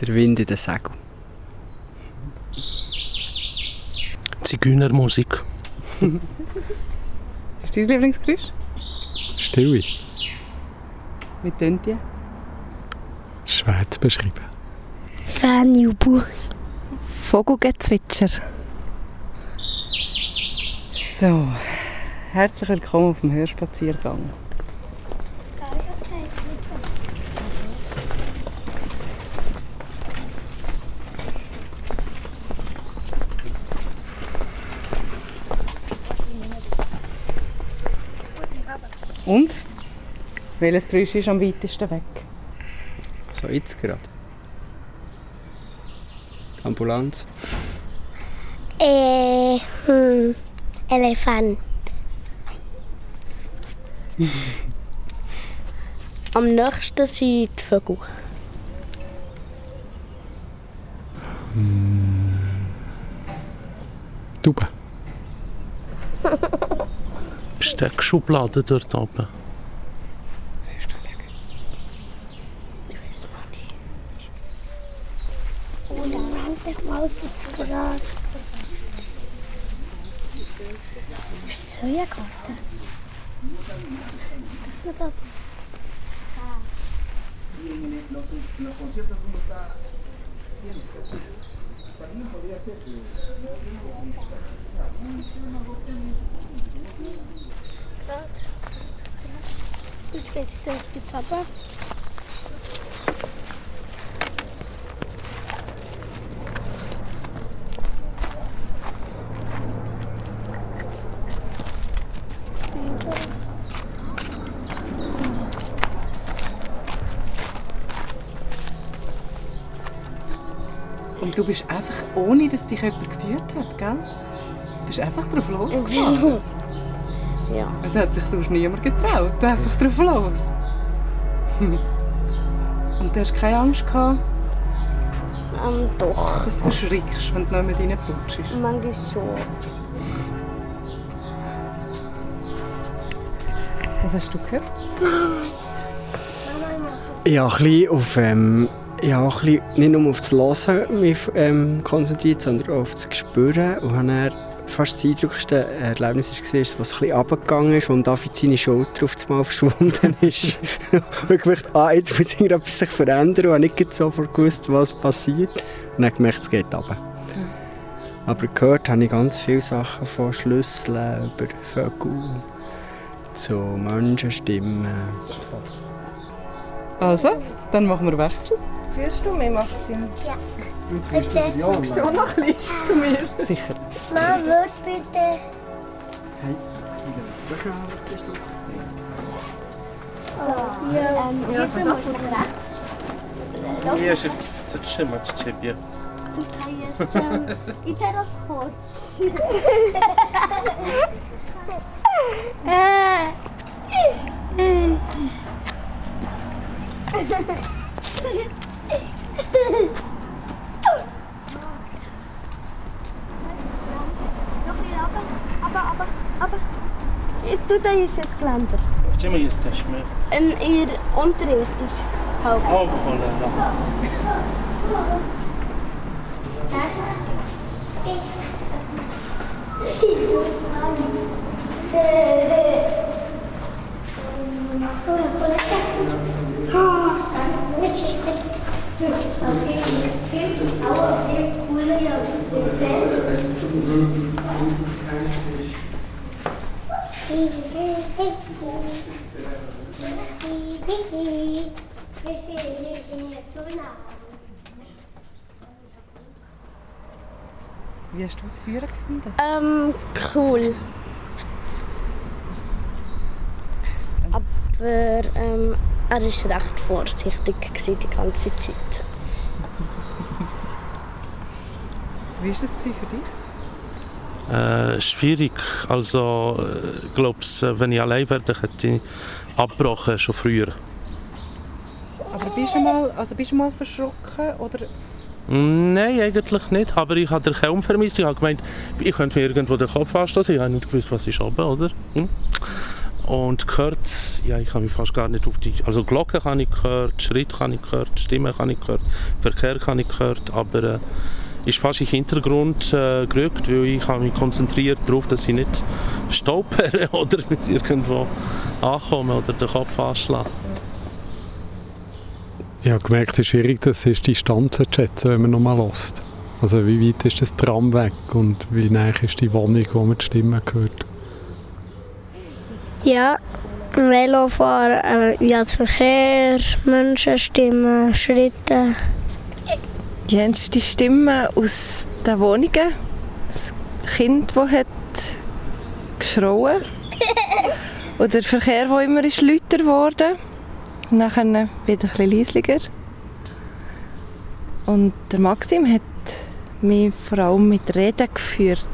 Der Wind in den Segel. Zigeunermusik. Ist dein Lieblingsgeräusch? Stille. Wie tönt die? Schwer zu beschreiben. Fernjubel. Vogelgezwitscher. So, herzlich willkommen auf dem Hörspaziergang. Und? Welches Geräusch ist am weitesten weg? So jetzt gerade. Die Ambulanz. Äh, hm, Elefant. Am nächsten sind die Vögel. Tauben. Besteckschublade dort oben. Siehst du sagen? Ich weiß nicht. Oh, da endlich mal das Gras. Ist Sojakarten? Das ist da. Jetzt geht's das geht's aber. Und du bist einfach, ohne dass dich jemand geführt hat, gell? Du bist einfach drauf losgefahren. Ja. Es hat sich sonst niemand getraut. Einfach drauf los. Und du hast keine Angst gehabt, Ähm, doch. dass du erschrickst, wenn du nicht mit reinputschst. Manchmal schon. Was hast du gehört? Ich habe ein bisschen auf, ähm, ein bisschen, nicht nur auf das Hören mich ähm, konzentriert, sondern auch auf das Spüren. Und dann fast das eindrücklichste Erlebnis war, was ein bisschen runtergegangen ist, als David seine Schulter auf einmal verschwunden ist. und ich gemerkt, ah, jetzt muss irgendetwas sich verändern. Und ich habe nicht sofort gewusst, was passiert. Und dann gemerkt, es geht runter. Aber gehört habe ich ganz viele Sachen von Schlüsseln über Vögel zu Menschenstimmen. Also, dann machen wir Wechsel. Führst du mich, Maxim? Bitte. Kommst du auch noch ein bisschen zu mir? Sicher. Mama, wird bitte. Ja, ähm, ja, musst du rechts. Ja, się zatrzymać ciebie. Tutaj jestem. I teraz chodź. Aber, Tutaj już jest klamper. Gdzie my jesteśmy? In ir unterrichtig. O cholera. Thank you. Wie hast du das Führen gefunden? Ähm, cool. Aber ähm, er war recht vorsichtig gewesen die ganze Zeit. Wie war das für dich? Äh, schwierig. Also, ich glaube, wenn ich allein wäre, hätte ich abgebrochen, schon früher. Bist du mal, also bist du mal verschrocken? Oder Nein, eigentlich nicht. Aber ich habe den kaum vermisst. Ich habe gemeint, ich könnte mir irgendwo den Kopf anstoßen. Ich habe nicht gewusst, was ist oben, oder? Hm? Und gehört, ja, ich habe mich fast gar nicht auf die, also Glocken habe ich gehört, Schritt habe ich gehört, Stimmen habe ich gehört, Verkehr habe ich gehört, aber äh, ist fast den Hintergrund äh, gerückt, weil ich habe mich konzentriert darauf, dass ich nicht stolpere oder nicht irgendwo ankomme oder den Kopf anschlage. Ich habe gemerkt, es ist schwierig, das ist die Distanz zu schätzen, wenn man nochmal lässt. Also wie weit ist das Tram weg und wie nah ist die Wohnung, wo man die Stimme hört? Ja, Velofahren, äh, ja, das Verkehr, Menschenstimmen, Schritte. Kennst du die Stimmen aus den Wohnungen? Das Kind, das hat geschrauen. Oder der Verkehr, der immer ist lauter geworden. Und dann wieder ein bisschen leislicher. Und der Maxim hat mich vor allem mit Reden geführt.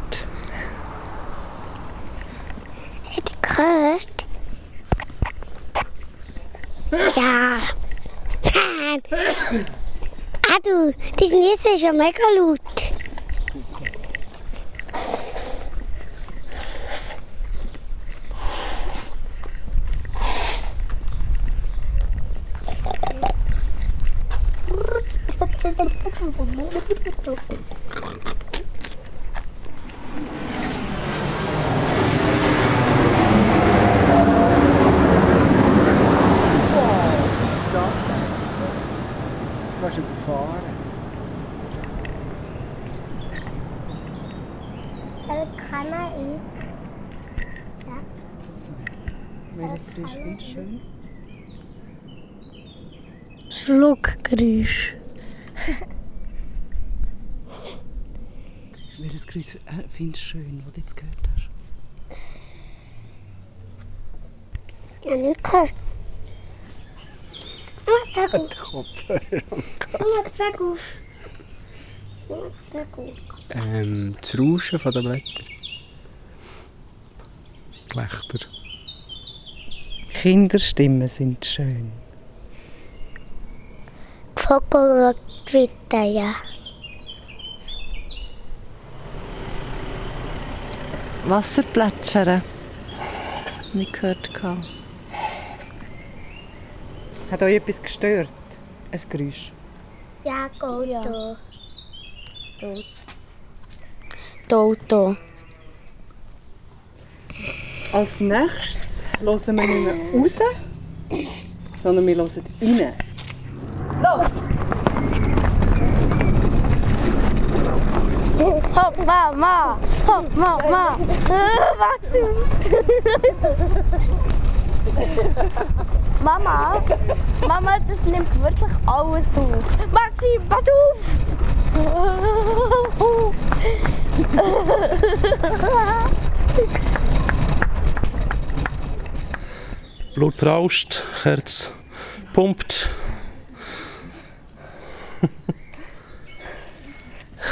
Hat ihr gehört? Ja. ah du, das Niesen ist ja mega laut. Fast überfahren. Kann man ihn? Welches Geräusch findest du? Das Fluggeräusch. Welches Geräusch äh, findest du schön, was du jetzt gehört hast? Ja, nicht gehört. Mama, sag auf. Mama, sag auf. Ähm, das Rauschen von den Blättern. Gelächter. Kinderstimmen sind schön. Die Vogel weiter, ja. Wasser plätschern. Wie gehört gehabt. Hat euch etwas gestört? Ein Geräusch? Ja, Auto. Das Auto. Als nächstes hören wir nicht mehr raus, sondern wir hören rein. Hopp, Mama! Hopp, Mama! Maxim! Mama! Mama, das nimmt wirklich alles auf. Maxim, pass auf! Blut rauscht, Herz pumpt.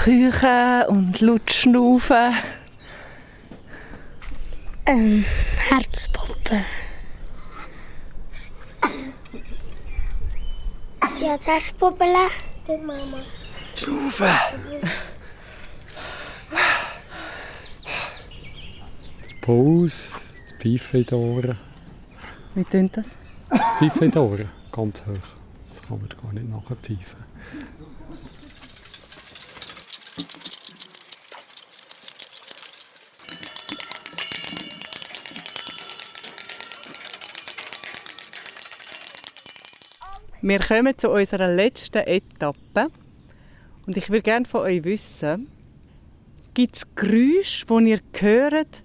Küchen und laut schnaufen. Ähm, Herzpuppe. Ja, das Herzpuppele. Die Mama. Schnaufen! Pause, das Pfeifen in den Ohren. Wie tönt das? Das Pfeifen in den Ohren, ganz hoch. Das kann man gar nicht nachpfeifen. Wir kommen zu unserer letzten Etappe. Und ich würde gerne von euch wissen, gibt es Geräusche, die ihr hört,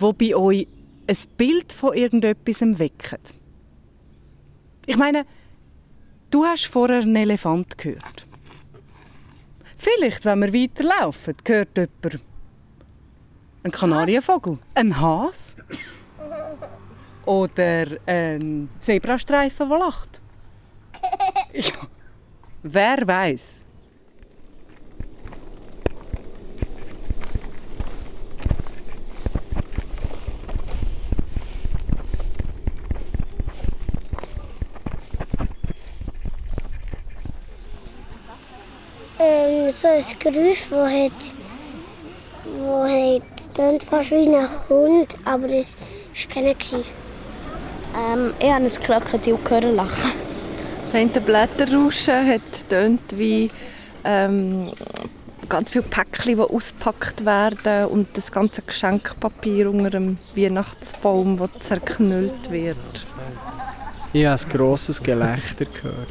die bei euch ein Bild von irgendetwas wecken? Ich meine, du hast vorher einen Elefant gehört. Vielleicht, wenn wir weiterlaufen, hört jemand einen Kanarienvogel, einen Hase oder einen Zebrastreifen, der lacht. Ja. Wer weiß? Ähm, so ein Geräusch, das hat, wo hat, klingt fast wie ein Hund, aber das war keiner. Ähm, ich habe ein Krokodil hören lachen. Das eine Blätterrauschen hat tönt wie ähm, ganz viele Päckchen, die ausgepackt werden und das ganze Geschenkpapier unter dem Weihnachtsbaum, das zerknüllt wird. Ich habe ein grosses Gelächter gehört.